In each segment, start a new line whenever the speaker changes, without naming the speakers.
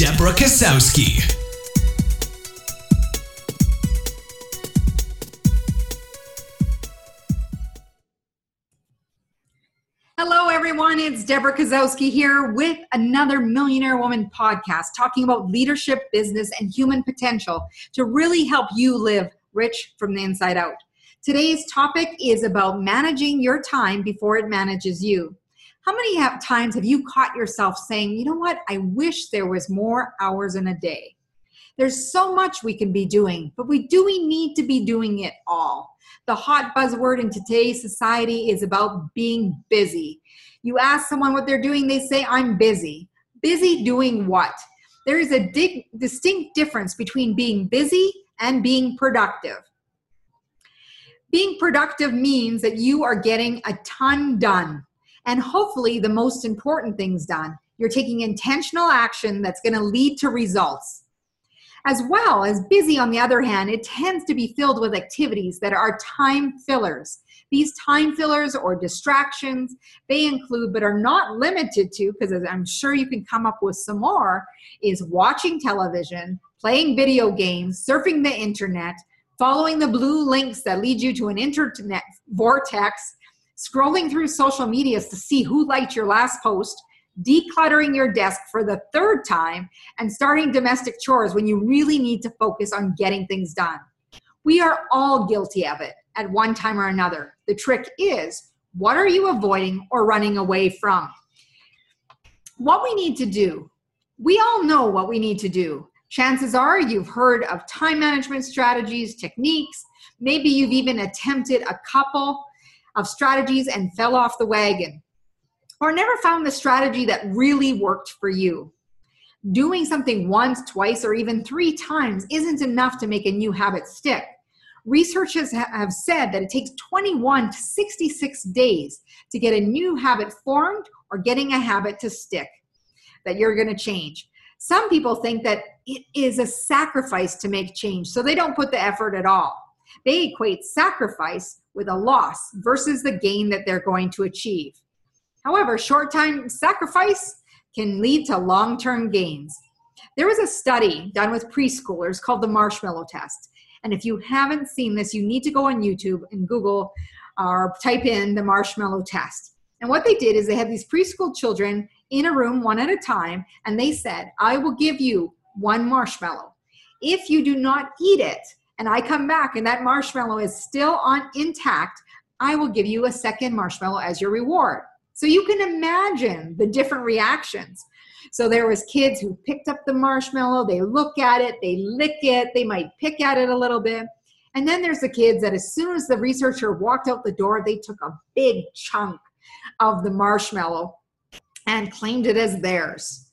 Deborah Kasowski.
Hello, everyone. It's Deborah Kasowski here with another Millionaire Woman podcast talking about leadership, business, and human potential to really help you live rich from the inside out. Today's topic is about managing your time before it manages you. How many have, times have you caught yourself saying, you know what, I wish there was more hours in a day? There's so much we can be doing, but we do we need to be doing it all? The hot buzzword in today's society is about being busy. You ask someone what they're doing, they say, I'm busy. Busy doing what? There is a di- distinct difference between being busy and being productive. Being productive means that you are getting a ton done and hopefully the most important things done. You're taking intentional action that's going to lead to results. As well as busy, on the other hand, it tends to be filled with activities that are time fillers. These time fillers or distractions, they include, but are not limited to, because I'm sure you can come up with some more, is watching television, playing video games, surfing the internet, following the blue links that lead you to an internet vortex, scrolling through social medias to see who liked your last post, decluttering your desk for the third time, and starting domestic chores when you really need to focus on getting things done. We are all guilty of it at one time or another. The trick is what are you avoiding or running away from? What we need to do, we all know what we need to do. Chances are you've heard of time management strategies, techniques. Maybe you've even attempted a couple of strategies and fell off the wagon, or never found the strategy that really worked for you. Doing something once, twice, or even three times isn't enough to make a new habit stick. Researchers have said that it takes 21 to 66 days to get a new habit formed or getting a habit to stick that you're going to change. Some people think that it is a sacrifice to make change, so they don't put the effort at all. They equate sacrifice with a loss versus the gain that they're going to achieve. However, short time sacrifice can lead to long term gains. There was a study done with preschoolers called the marshmallow test. And if you haven't seen this, you need to go on YouTube and Google or type in the marshmallow test. And what they did is they had these preschool children in a room one at a time, and they said, I will give you one marshmallow. If you do not eat it, and I come back and that marshmallow is still on intact, I will give you a second marshmallow as your reward. So you can imagine the different reactions. So there was kids who picked up the marshmallow, they look at it, they lick it, they might pick at it a little bit. And then there's the kids that as soon as the researcher walked out the door, they took a big chunk of the marshmallow and claimed it as theirs.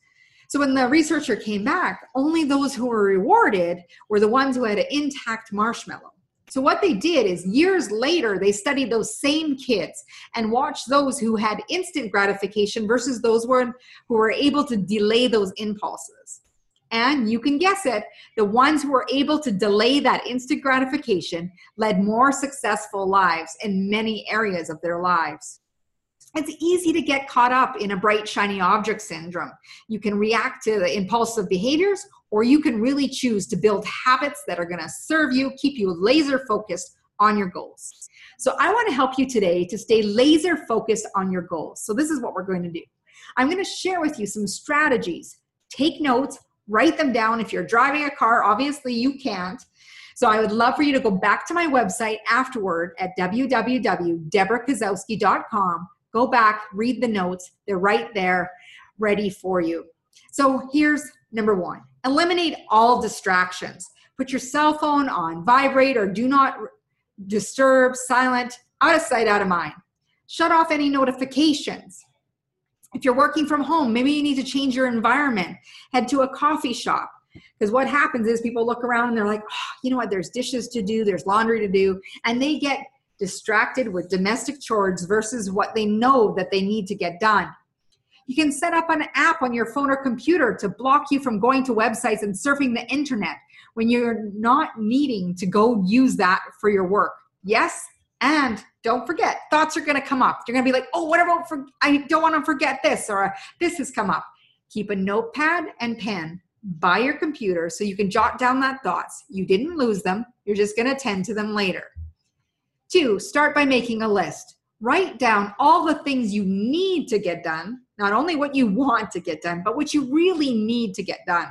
So when the researcher came back, only those who were rewarded were the ones who had an intact marshmallow. So what they did is years later, they studied those same kids and watched those who had instant gratification versus those who were, able to delay those impulses. And you can guess it, the ones who were able to delay that instant gratification led more successful lives in many areas of their lives. It's easy to get caught up in a bright, shiny object syndrome. You can react to the impulsive behaviors, or you can really choose to build habits that are going to serve you, keep you laser focused on your goals. So, I want to help you today to stay laser focused on your goals. So, this is what we're going to do. I'm going to share with you some strategies. Take notes, write them down. If you're driving a car, obviously you can't. So I would love for you to go back to my website afterward at www.deborahkazowski.com Go back, read the notes. They're right there, ready for you. So here's number one eliminate all distractions. Put your cell phone on vibrate or do not disturb, silent, out of sight, out of mind. Shut off any notifications. If you're working from home, maybe you need to change your environment, head to a coffee shop. Because what happens is people look around and they're like, oh, you know what, there's dishes to do, there's laundry to do, and they get distracted with domestic chores versus what they know that they need to get done. You can set up an app on your phone or computer to block you from going to websites and surfing the internet when you're not needing to go use that for your work. Yes, and don't forget, thoughts are going to come up. You're going to be like, oh, what about, for- I don't want to forget this, or uh, this has come up. Keep a notepad and pen by your computer so you can jot down that thoughts. You didn't lose them, you're just going to tend to them later. Two, start by making a list. Write down all the things you need to get done, not only what you want to get done, but what you really need to get done.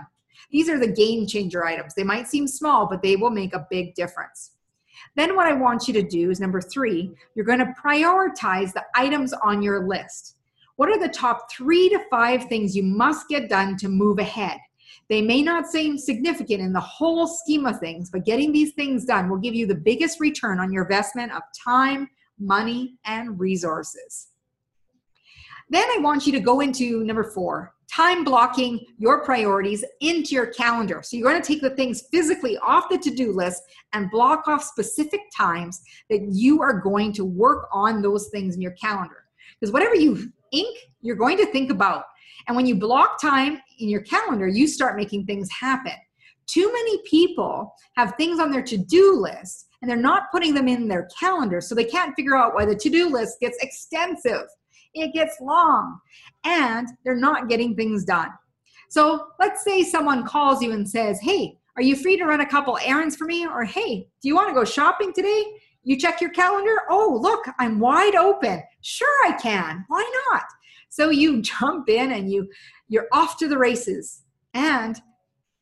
These are the game changer items. They might seem small, but they will make a big difference. Then, what I want you to do is number three, you're going to prioritize the items on your list. What are the top three to five things you must get done to move ahead? They may not seem significant in the whole scheme of things, but getting these things done will give you the biggest return on your investment of time, money, and resources. Then I want you to go into number four time blocking your priorities into your calendar. So you're going to take the things physically off the to do list and block off specific times that you are going to work on those things in your calendar. Because whatever you ink, you're going to think about. And when you block time in your calendar, you start making things happen. Too many people have things on their to do list and they're not putting them in their calendar, so they can't figure out why the to do list gets extensive, it gets long, and they're not getting things done. So let's say someone calls you and says, Hey, are you free to run a couple errands for me? Or, Hey, do you want to go shopping today? You check your calendar. Oh, look, I'm wide open. Sure, I can. Why not? So you jump in and you you're off to the races. And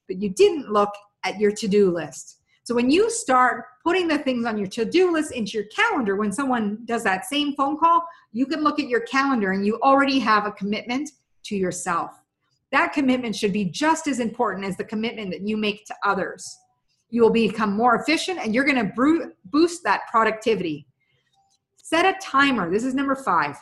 but you didn't look at your to-do list. So when you start putting the things on your to-do list into your calendar when someone does that same phone call, you can look at your calendar and you already have a commitment to yourself. That commitment should be just as important as the commitment that you make to others. You will become more efficient and you're going to boost that productivity. Set a timer. This is number 5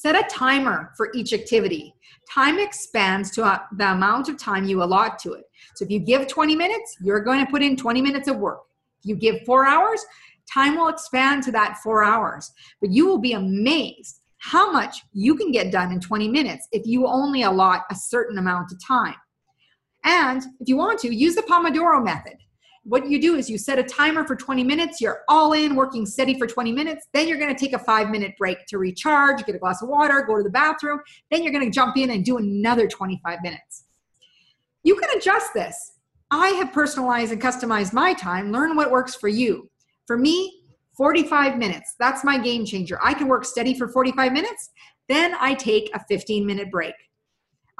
Set a timer for each activity. Time expands to uh, the amount of time you allot to it. So if you give 20 minutes, you're going to put in 20 minutes of work. If you give four hours, time will expand to that four hours. But you will be amazed how much you can get done in 20 minutes if you only allot a certain amount of time. And if you want to, use the Pomodoro method what you do is you set a timer for 20 minutes you're all in working steady for 20 minutes then you're going to take a five minute break to recharge get a glass of water go to the bathroom then you're going to jump in and do another 25 minutes. You can adjust this. I have personalized and customized my time learn what works for you. For me 45 minutes that's my game changer. I can work steady for 45 minutes then i take a 15 minute break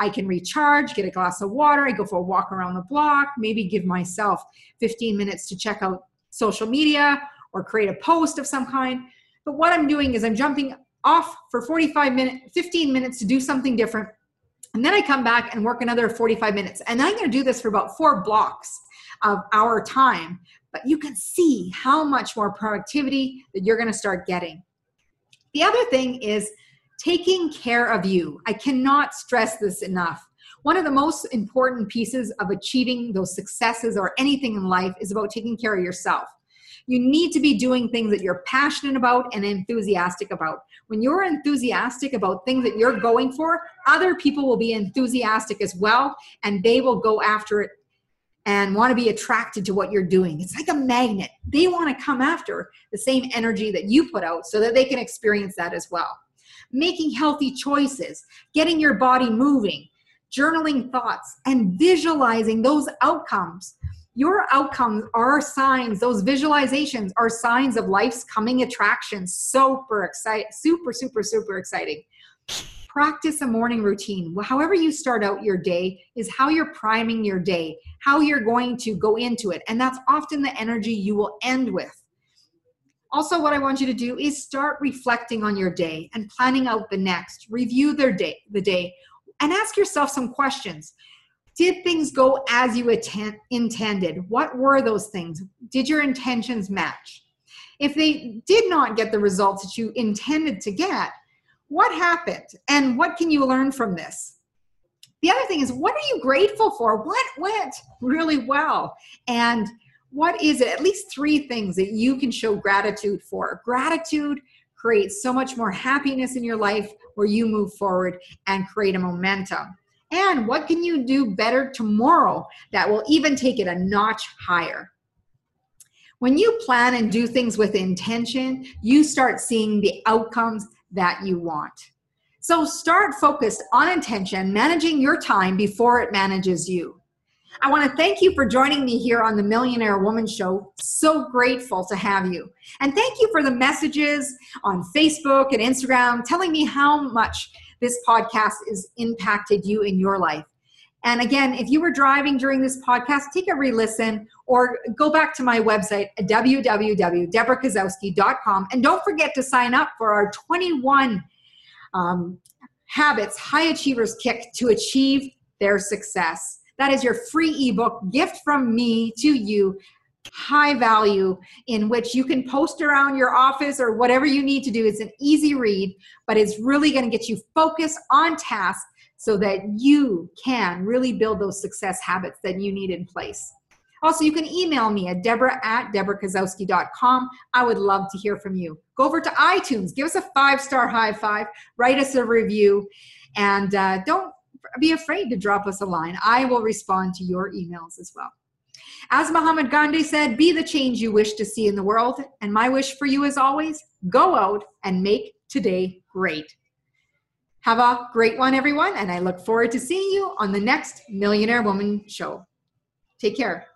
I can recharge, get a glass of water, I go for a walk around the block, maybe give myself 15 minutes to check out social media or create a post of some kind. But what I'm doing is I'm jumping off for 45 minutes, 15 minutes to do something different. And then I come back and work another 45 minutes. And I'm going to do this for about four blocks of our time. But you can see how much more productivity that you're going to start getting. The other thing is taking care of you. I cannot stress this enough. One of the most important pieces of achieving those successes or anything in life is about taking care of yourself. You need to be doing things that you're passionate about and enthusiastic about. When you're enthusiastic about things that you're going for, other people will be enthusiastic as well, and they will go after it and want to be attracted to what you're doing. It's like a magnet. They want to come after the same energy that you put out so that they can experience that as well making healthy choices, getting your body moving, journaling thoughts, and visualizing those outcomes. Your outcomes are signs, those visualizations are signs of life's coming attractions. Super exciting, super, super, super exciting. Practice a morning routine. However, you start out your day is how you're priming your day, how you're going to go into it. And that's often the energy you will end with. Also, what I want you to do is start reflecting on your day and planning out the next. Review their day, the day, and ask yourself some questions. Did things go as you attend, intended? What were those things? Did your intentions match? If they did not get the results that you intended to get, what happened and what can you learn from this? The other thing is, what are you grateful for? What went really well? And what is it? At least three things that you can show gratitude for. Gratitude creates so much more happiness in your life where you move forward and create a momentum. And what can you do better tomorrow that will even take it a notch higher? When you plan and do things with intention, you start seeing the outcomes that you want. So start focused on intention, managing your time before it manages you. I want to thank you for joining me here on the Millionaire Woman Show. So grateful to have you. And thank you for the messages on Facebook and Instagram telling me how much this podcast has impacted you in your life. And again, if you were driving during this podcast, take a re listen or go back to my website at www.deborahkozowski.com. And don't forget to sign up for our 21 um, habits high achievers kick to achieve their success. That is your free ebook gift from me to you high value in which you can post around your office or whatever you need to do. It's an easy read, but it's really going to get you focused on task so that you can really build those success habits that you need in place. Also, you can email me at deborah at deborahkozowski.com. I would love to hear from you. Go over to iTunes, give us a five star high five, write us a review, and uh, don't be afraid to drop us a line. I will respond to your emails as well. As Muhammad Gandhi said, be the change you wish to see in the world. And my wish for you is always go out and make today great. Have a great one, everyone. And I look forward to seeing you on the next Millionaire Woman show. Take care.